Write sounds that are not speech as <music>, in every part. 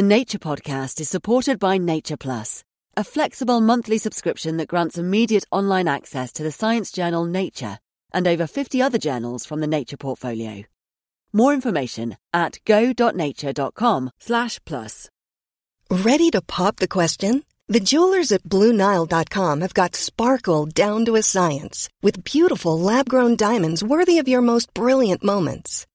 The Nature Podcast is supported by Nature Plus, a flexible monthly subscription that grants immediate online access to the science journal Nature and over 50 other journals from the Nature portfolio. More information at go.nature.com slash plus. Ready to pop the question? The jewelers at BlueNile.com have got sparkle down to a science with beautiful lab-grown diamonds worthy of your most brilliant moments.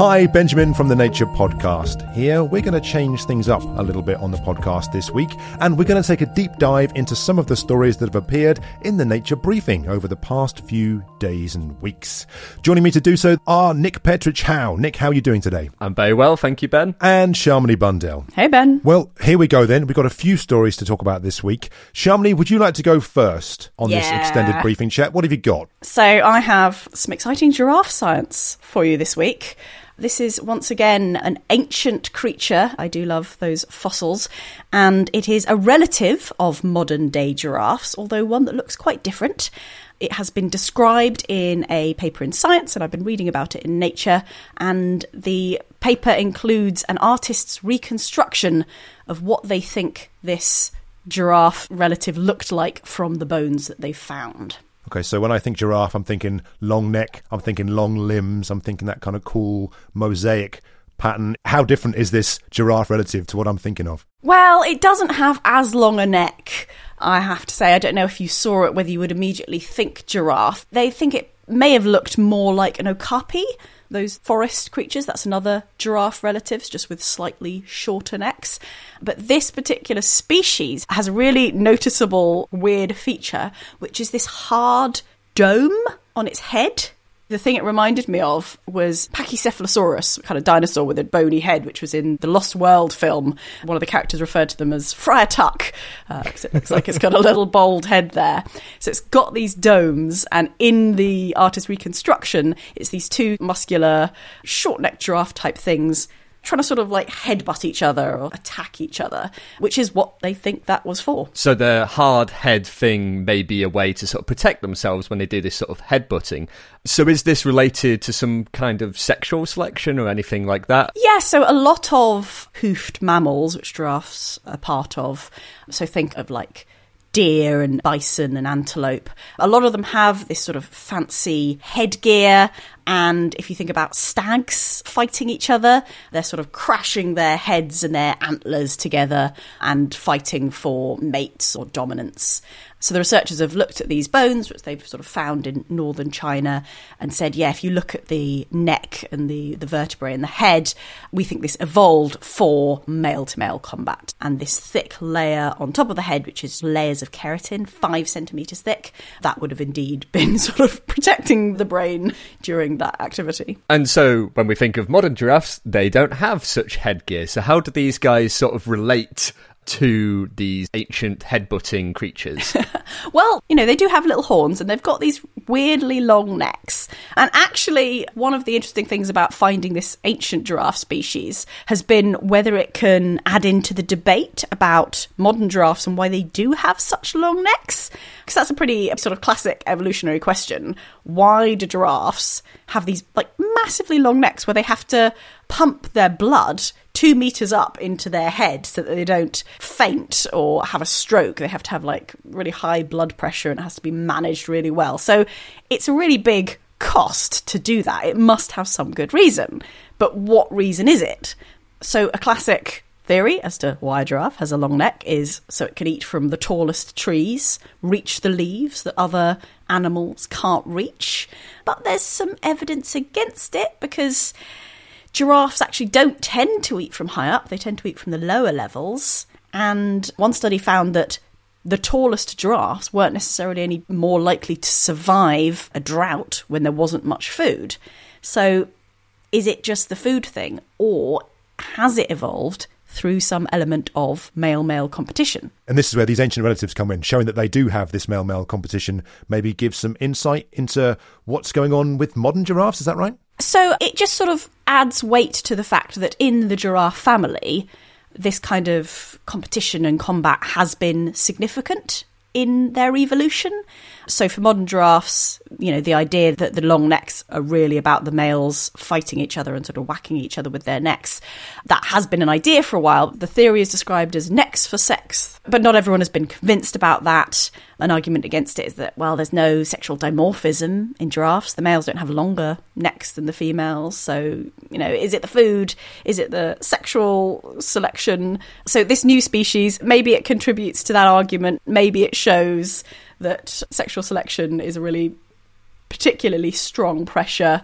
Hi, Benjamin from the Nature Podcast here. We're going to change things up a little bit on the podcast this week, and we're going to take a deep dive into some of the stories that have appeared in the Nature Briefing over the past few days and weeks. Joining me to do so are Nick Petrić Howe. Nick, how are you doing today? I'm very well, thank you, Ben. And Shamini Bundell. Hey, Ben. Well, here we go then. We've got a few stories to talk about this week. Shamini, would you like to go first on this extended briefing chat? What have you got? So, I have some exciting giraffe science for you this week. This is once again an ancient creature. I do love those fossils. And it is a relative of modern day giraffes, although one that looks quite different. It has been described in a paper in Science, and I've been reading about it in Nature. And the paper includes an artist's reconstruction of what they think this giraffe relative looked like from the bones that they found. Okay, so when I think giraffe, I'm thinking long neck, I'm thinking long limbs, I'm thinking that kind of cool mosaic pattern. How different is this giraffe relative to what I'm thinking of? Well, it doesn't have as long a neck, I have to say. I don't know if you saw it, whether you would immediately think giraffe. They think it may have looked more like an okapi, those forest creatures. That's another giraffe relatives, just with slightly shorter necks. But this particular species has a really noticeable weird feature, which is this hard dome on its head. The thing it reminded me of was Pachycephalosaurus, kind of dinosaur with a bony head, which was in the Lost World film. One of the characters referred to them as Friar Tuck, uh, 'cause it looks like it's got a little bald head there. So it's got these domes, and in the artist's reconstruction, it's these two muscular, short necked giraffe type things trying to sort of like headbutt each other or attack each other, which is what they think that was for. So the hard head thing may be a way to sort of protect themselves when they do this sort of headbutting. So is this related to some kind of sexual selection or anything like that? Yeah, so a lot of hoofed mammals, which giraffes are part of, so think of like deer and bison and antelope, a lot of them have this sort of fancy headgear. And if you think about stags fighting each other, they're sort of crashing their heads and their antlers together and fighting for mates or dominance. So the researchers have looked at these bones, which they've sort of found in northern China, and said, yeah, if you look at the neck and the, the vertebrae and the head, we think this evolved for male to male combat. And this thick layer on top of the head, which is layers of keratin, five centimeters thick, that would have indeed <laughs> been sort of protecting the brain during that activity. And so when we think of modern giraffes, they don't have such headgear. So how do these guys sort of relate to these ancient headbutting creatures? <laughs> Well, you know, they do have little horns and they've got these weirdly long necks. And actually, one of the interesting things about finding this ancient giraffe species has been whether it can add into the debate about modern giraffes and why they do have such long necks. Because that's a pretty sort of classic evolutionary question. Why do giraffes have these like massively long necks where they have to pump their blood two meters up into their head so that they don't faint or have a stroke. They have to have like really high blood pressure and it has to be managed really well. So it's a really big cost to do that. It must have some good reason. But what reason is it? So a classic theory as to why a giraffe has a long neck is so it can eat from the tallest trees, reach the leaves that other animals can't reach. But there's some evidence against it because giraffes actually don't tend to eat from high up, they tend to eat from the lower levels. And one study found that the tallest giraffes weren't necessarily any more likely to survive a drought when there wasn't much food. So, is it just the food thing, or has it evolved through some element of male male competition. And this is where these ancient relatives come in, showing that they do have this male male competition, maybe give some insight into what's going on with modern giraffes. Is that right? So it just sort of adds weight to the fact that in the giraffe family, this kind of competition and combat has been significant in their evolution. So for modern giraffes, you know, the idea that the long necks are really about the males fighting each other and sort of whacking each other with their necks, that has been an idea for a while. The theory is described as necks for sex, but not everyone has been convinced about that. An argument against it is that, well, there's no sexual dimorphism in giraffes. The males don't have longer necks than the females. So, you know, is it the food? Is it the sexual selection? So, this new species, maybe it contributes to that argument. Maybe it shows that sexual selection is a really particularly strong pressure,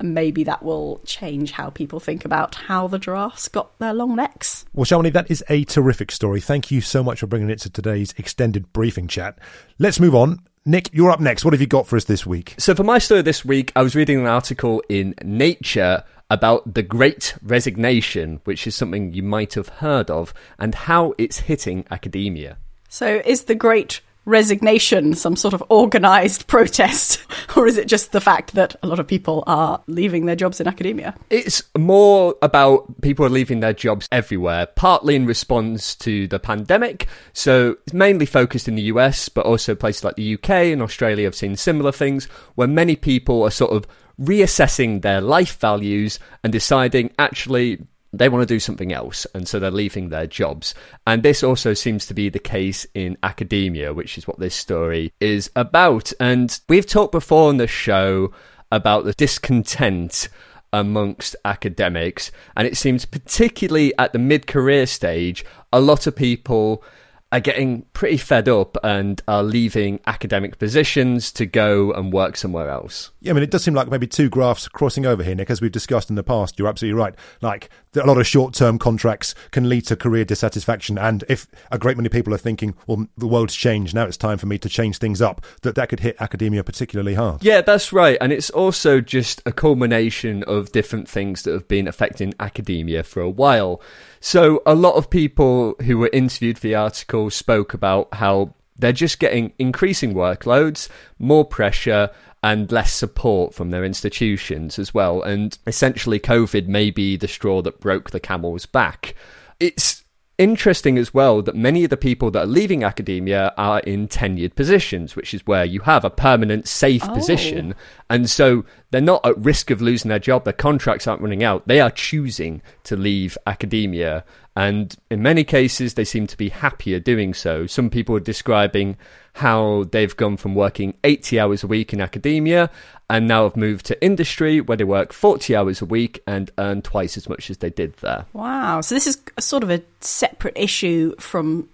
and maybe that will change how people think about how the giraffes got their long necks. Well, Shamini, that is a terrific story. Thank you so much for bringing it to today's extended briefing chat. Let's move on. Nick, you're up next. What have you got for us this week? So, for my story this week, I was reading an article in Nature about the Great Resignation, which is something you might have heard of, and how it's hitting academia. So, is the Great resignation some sort of organized <laughs> protest or is it just the fact that a lot of people are leaving their jobs in academia? It's more about people are leaving their jobs everywhere partly in response to the pandemic. So it's mainly focused in the US but also places like the UK and Australia have seen similar things where many people are sort of reassessing their life values and deciding actually they want to do something else, and so they're leaving their jobs. And this also seems to be the case in academia, which is what this story is about. And we've talked before on the show about the discontent amongst academics, and it seems particularly at the mid career stage, a lot of people are getting pretty fed up and are leaving academic positions to go and work somewhere else. Yeah, I mean, it does seem like maybe two graphs crossing over here, Nick, as we've discussed in the past. You're absolutely right. Like, a lot of short term contracts can lead to career dissatisfaction. And if a great many people are thinking, well, the world's changed, now it's time for me to change things up, that that could hit academia particularly hard. Yeah, that's right. And it's also just a culmination of different things that have been affecting academia for a while. So, a lot of people who were interviewed for the article spoke about how they're just getting increasing workloads, more pressure, and less support from their institutions as well. And essentially, COVID may be the straw that broke the camel's back. It's interesting as well that many of the people that are leaving academia are in tenured positions, which is where you have a permanent, safe oh. position. And so they're not at risk of losing their job, their contracts aren't running out. They are choosing to leave academia. And in many cases, they seem to be happier doing so. Some people are describing how they've gone from working 80 hours a week in academia and now have moved to industry where they work 40 hours a week and earn twice as much as they did there. Wow. So this is a sort of a separate issue from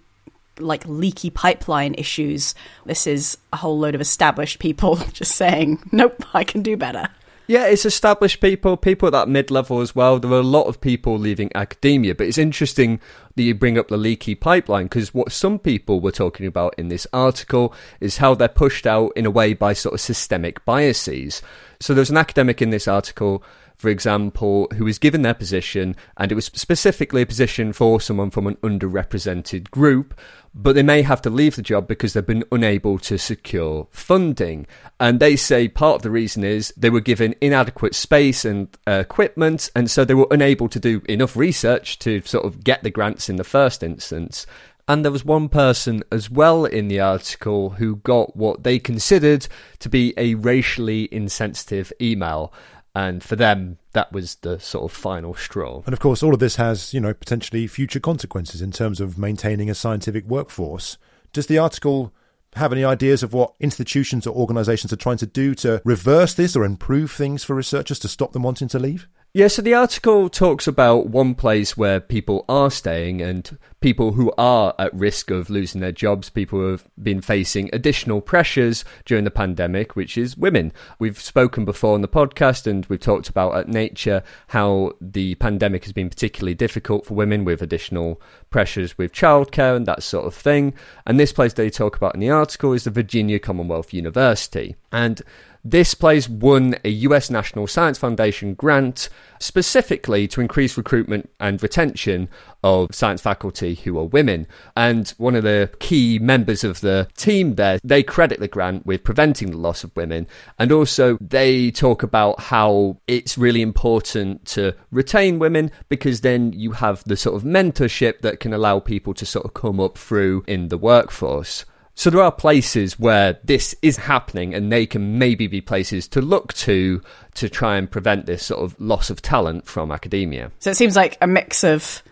like leaky pipeline issues. This is a whole load of established people <laughs> just saying, nope, I can do better. Yeah, it's established people, people at that mid level as well. There are a lot of people leaving academia, but it's interesting that you bring up the leaky pipeline because what some people were talking about in this article is how they're pushed out in a way by sort of systemic biases. So there's an academic in this article for example, who was given their position, and it was specifically a position for someone from an underrepresented group, but they may have to leave the job because they've been unable to secure funding. And they say part of the reason is they were given inadequate space and uh, equipment, and so they were unable to do enough research to sort of get the grants in the first instance. And there was one person as well in the article who got what they considered to be a racially insensitive email and for them that was the sort of final straw. And of course all of this has you know potentially future consequences in terms of maintaining a scientific workforce. Does the article have any ideas of what institutions or organizations are trying to do to reverse this or improve things for researchers to stop them wanting to leave yeah, so the article talks about one place where people are staying and people who are at risk of losing their jobs, people who have been facing additional pressures during the pandemic, which is women. We've spoken before on the podcast and we've talked about at Nature how the pandemic has been particularly difficult for women with additional pressures with childcare and that sort of thing. And this place they talk about in the article is the Virginia Commonwealth University. And This place won a US National Science Foundation grant specifically to increase recruitment and retention of science faculty who are women. And one of the key members of the team there, they credit the grant with preventing the loss of women. And also, they talk about how it's really important to retain women because then you have the sort of mentorship that can allow people to sort of come up through in the workforce. So there are places where this is happening, and they can maybe be places to look to to try and prevent this sort of loss of talent from academia. So it seems like a mix of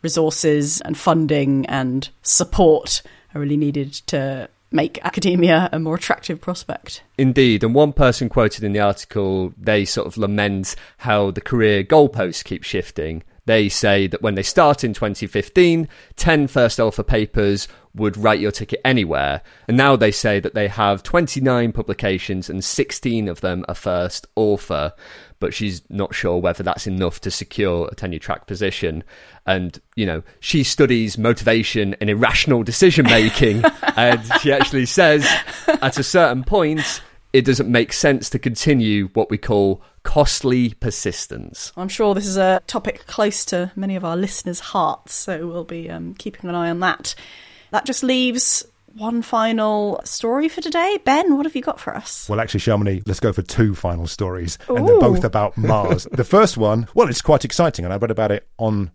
resources and funding and support are really needed to make academia a more attractive prospect. Indeed, and one person quoted in the article, they sort of lament how the career goalposts keep shifting. They say that when they start in 2015, 10 first author papers would write your ticket anywhere. And now they say that they have 29 publications and 16 of them are first author. But she's not sure whether that's enough to secure a tenure track position. And, you know, she studies motivation and irrational decision making. <laughs> and she actually says at a certain point, it doesn't make sense to continue what we call costly persistence. I'm sure this is a topic close to many of our listeners' hearts, so we'll be um, keeping an eye on that. That just leaves one final story for today. Ben, what have you got for us? Well, actually, Shamini, let's go for two final stories, Ooh. and they're both about Mars. the first one, well, it's quite exciting, and I read about it on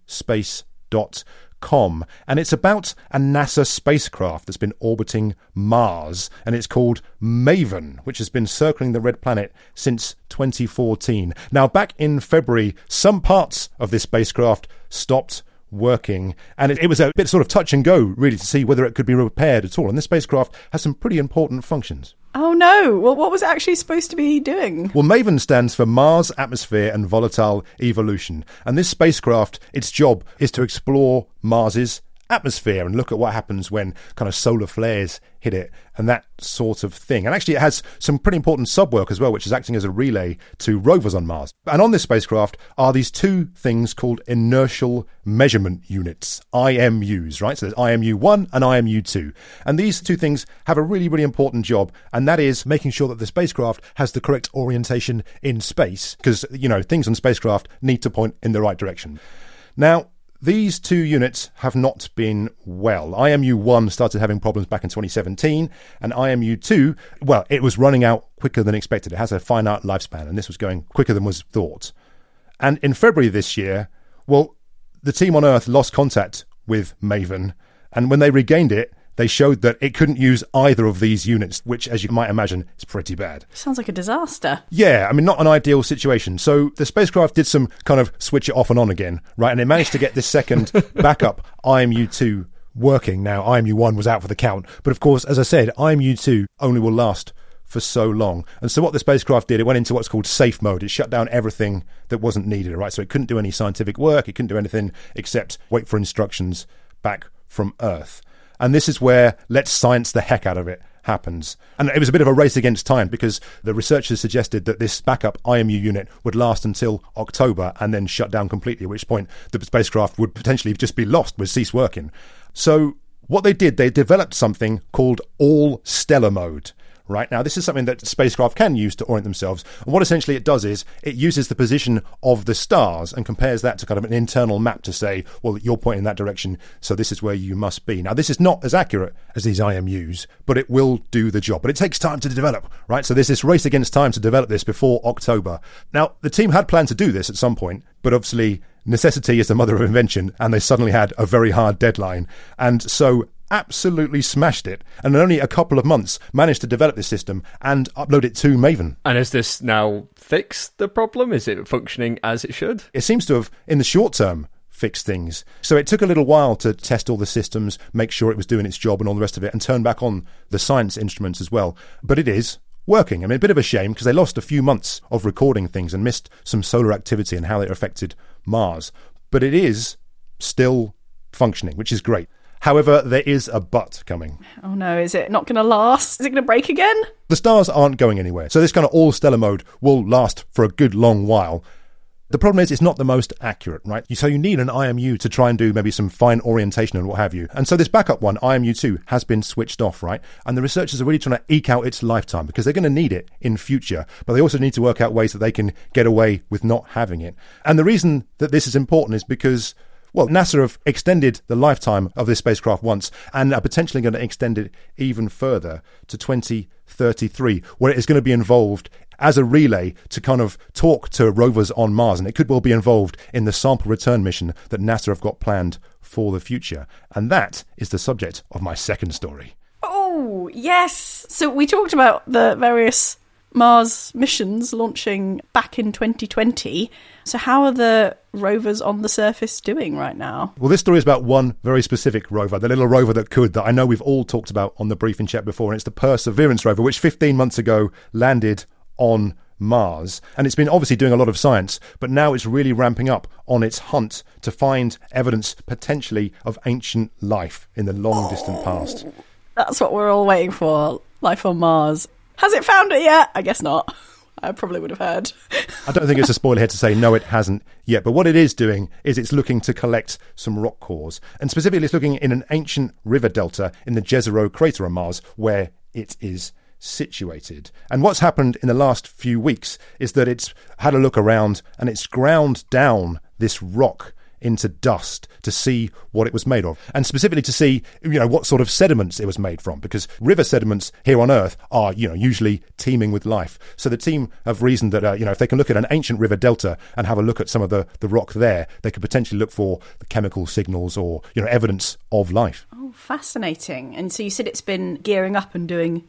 space.com, and it's about a NASA spacecraft that's been orbiting Mars, and it's called MAVEN, which has been circling the red planet since 2014. Now, back in February, some parts of this spacecraft stopped working. And it, it, was a bit sort of touch and go, really, to see whether it could be repaired at all. And this spacecraft has some pretty important functions. Oh no! Well, what was it actually supposed to be doing? Well, MAVEN stands for Mars Atmosphere and Volatile Evolution. And this spacecraft, its job is to explore Mars's atmosphere and look at what happens when kind of solar flares hit it and that sort of thing. And actually, it has some pretty important sub work as well, which is acting as a relay to rovers on Mars. And on this spacecraft are these two things called inertial measurement units, IMUs, right? So there's IMU 1 and IMU 2. And these two things have a really, really important job, and that is making sure that the spacecraft has the correct orientation in space, because, you know, things on spacecraft need to point in the right direction. Now, these two units have not been well. IMU1 started having problems back in 2017, and IMU2, well, it was running out quicker than expected. It has a finite lifespan, and this was going quicker than was thought. And in February this year, well, the team on Earth lost contact with Maven, and when they regained it, they showed that it couldn't use either of these units, which, as you might imagine, is pretty bad. Sounds like a disaster. Yeah, I mean, not an ideal situation. So the spacecraft did some kind of switch it off and on again, right? And it managed to get this second <laughs> backup IMU2 working. Now, IMU1 was out for the count. But of course, as I said, IMU2 only will last for so long. And so what the spacecraft did, it went into what's called safe mode. It shut down everything that wasn't needed, right? So it couldn't do any scientific work. It couldn't do anything except wait for instructions back from Earth. And this is where let's science the heck out of it happens. And it was a bit of a race against time because the researchers suggested that this backup IMU unit would last until October and then shut down completely, at which point the spacecraft would potentially just be lost, would cease working. So what they did, they developed something called all stellar mode right? Now, this is something that spacecraft can use to orient themselves. And what essentially it does is it uses the position of the stars and compares that to kind of an internal map to say, well, you're pointing in that direction, so this is where you must be. Now, this is not as accurate as these IMUs, but it will do the job. But it takes time to develop, right? So there's this race against time to develop this before October. Now, the team had planned to do this at some point, but obviously necessity is the mother of invention, and they suddenly had a very hard deadline. And so absolutely smashed it, and in only a couple of months managed to develop this system and upload it to Maven. And has this now fixed the problem? Is it functioning as it should? It seems to have, in the short term, fixed things. So it took a little while to test all the systems, make sure it was doing its job and all the rest of it, and turn back on the science instruments as well. But it is working. I mean, a bit of a shame because they lost a few months of recording things and missed some solar activity and how it affected Mars. But it is still functioning, which is great. However, there is a but coming. Oh no, is it not going to last? Is it going to break again? The stars aren't going anywhere. So this kind of all stellar mode will last for a good long while. The problem is it's not the most accurate, right? So you need an IMU to try and do maybe some fine orientation and what have you. And so this backup one, IMU2, has been switched off, right? And the researchers are really trying to eke out its lifetime because they're going to need it in future, but they also need to work out ways that they can get away with not having it. And the reason that this is important is because well, NASA have extended the lifetime of this spacecraft once and are potentially going to extend it even further to 2033, where it is going to be involved as a relay to kind of talk to rovers on Mars. And it could well be involved in the sample return mission that NASA have got planned for the future. And that is the subject of my second story. Oh, yes. So we talked about the various Mars missions launching back in 2020. So, how are the rovers on the surface doing right now? Well, this story is about one very specific rover, the little rover that could, that I know we've all talked about on the briefing chat before, and it's the Perseverance rover, which 15 months ago landed on Mars. And it's been obviously doing a lot of science, but now it's really ramping up on its hunt to find evidence potentially of ancient life in the long distant past. That's what we're all waiting for life on Mars. Has it found it yet? I guess not. <laughs> I probably would have heard. I don't think it's a spoiler here to say no, it hasn't yet. But what it is doing is it's looking to collect some rock cores. And specifically, it's looking in an ancient river delta in the Jezero crater on Mars, where it is situated. And what's happened in the last few weeks is that it's had a look around and it's ground down this rock into dust to see what it was made of, and specifically to see, you know, what sort of sediments it was made from, because river sediments here on Earth are, you know, usually teeming with life. So the team have reasoned that, uh, you know, if they can look at an ancient river delta and have a look at some of the, the rock there, they could potentially look for the chemical signals or, you know, evidence of life. Oh, fascinating. And so you said it's been gearing up and doing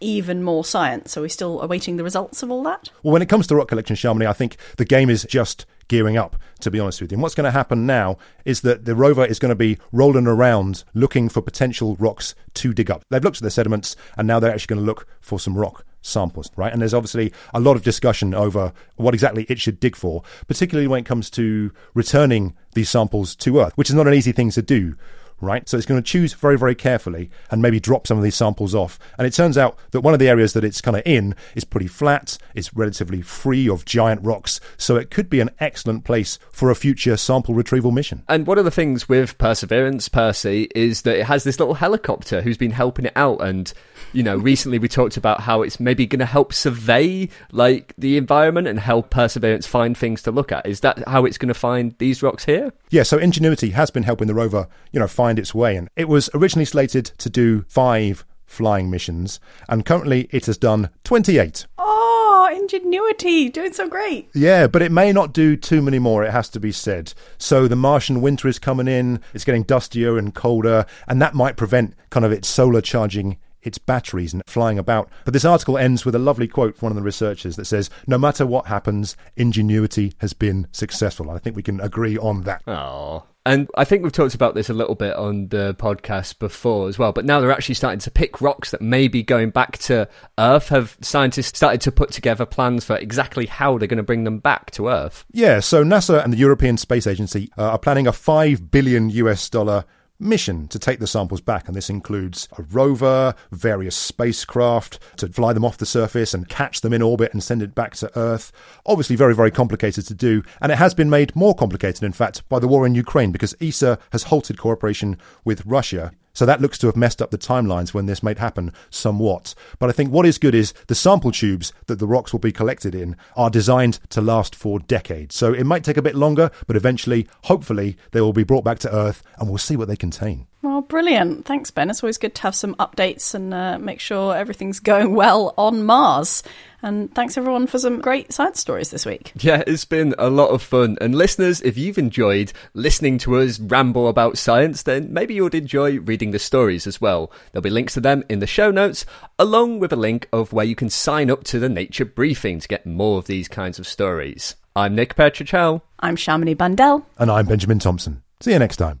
even more science. Are we still awaiting the results of all that? Well, when it comes to rock collection, Shamini, I think the game is just gearing up, to be honest with you. And what's going to happen now is that the rover is going to be rolling around looking for potential rocks to dig up. They've looked at the sediments and now they're actually going to look for some rock samples, right? And there's obviously a lot of discussion over what exactly it should dig for, particularly when it comes to returning these samples to Earth, which is not an easy thing to do right? So it's going to choose very, very carefully and maybe drop some of these samples off. And it turns out that one of the areas that it's kind of in is pretty flat, it's relatively free of giant rocks, so it could be an excellent place for a future sample retrieval mission. And one of the things with Perseverance, Percy, is that it has this little helicopter who's been helping it out and you know, recently we talked about how it's maybe going to help survey like the environment and help Perseverance find things to look at. Is that how it's going to find these rocks here? Yeah, so Ingenuity has been helping the rover, you know, find its way. And it was originally slated to do five flying missions, and currently it has done 28. Oh, ingenuity, doing so great. Yeah, but it may not do too many more, it has to be said. So the Martian winter is coming in, it's getting dustier and colder, and that might prevent kind of its solar charging its batteries and flying about. But this article ends with a lovely quote from one of the researchers that says, No matter what happens, ingenuity has been successful. I think we can agree on that. Oh. And I think we've talked about this a little bit on the podcast before as well, but now they're actually starting to pick rocks that may be going back to Earth. Have scientists started to put together plans for exactly how they're going to bring them back to Earth? Yeah, so NASA and the European Space Agency uh, are planning a 5 billion US dollar mission to take the samples back, and this includes a rover, various spacecraft to fly them off the surface and catch them in orbit and send it back to Earth. Obviously, very, very complicated to do, and it has been made more complicated, in fact, by the war in Ukraine because ESA has halted cooperation with Russia. So that looks to have messed up the timelines when this might happen somewhat. But I think what is good is the sample tubes that the rocks will be collected in are designed to last for decades. So it might take a bit longer, but eventually, hopefully, they will be brought back to Earth and we'll see what they contain. Well, brilliant. Thanks, Ben. It's always good to have some updates and uh, make sure everything's <laughs> going well on Mars. And thanks, everyone, for some great science stories this week. Yeah, it's been a lot of fun. And listeners, if you've enjoyed listening to us ramble about science, then maybe you'd enjoy reading the stories as well. There'll be links to them in the show notes, along with a link of where you can sign up to the Nature Briefing to get more of these kinds of stories. I'm Nick Petrić Howe. I'm Shamini Bundell. And I'm Benjamin Thompson. See you next time.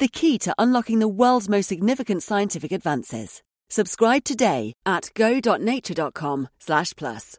the key to unlocking the world's most significant scientific advances. Subscribe today at go.nature.com/plus.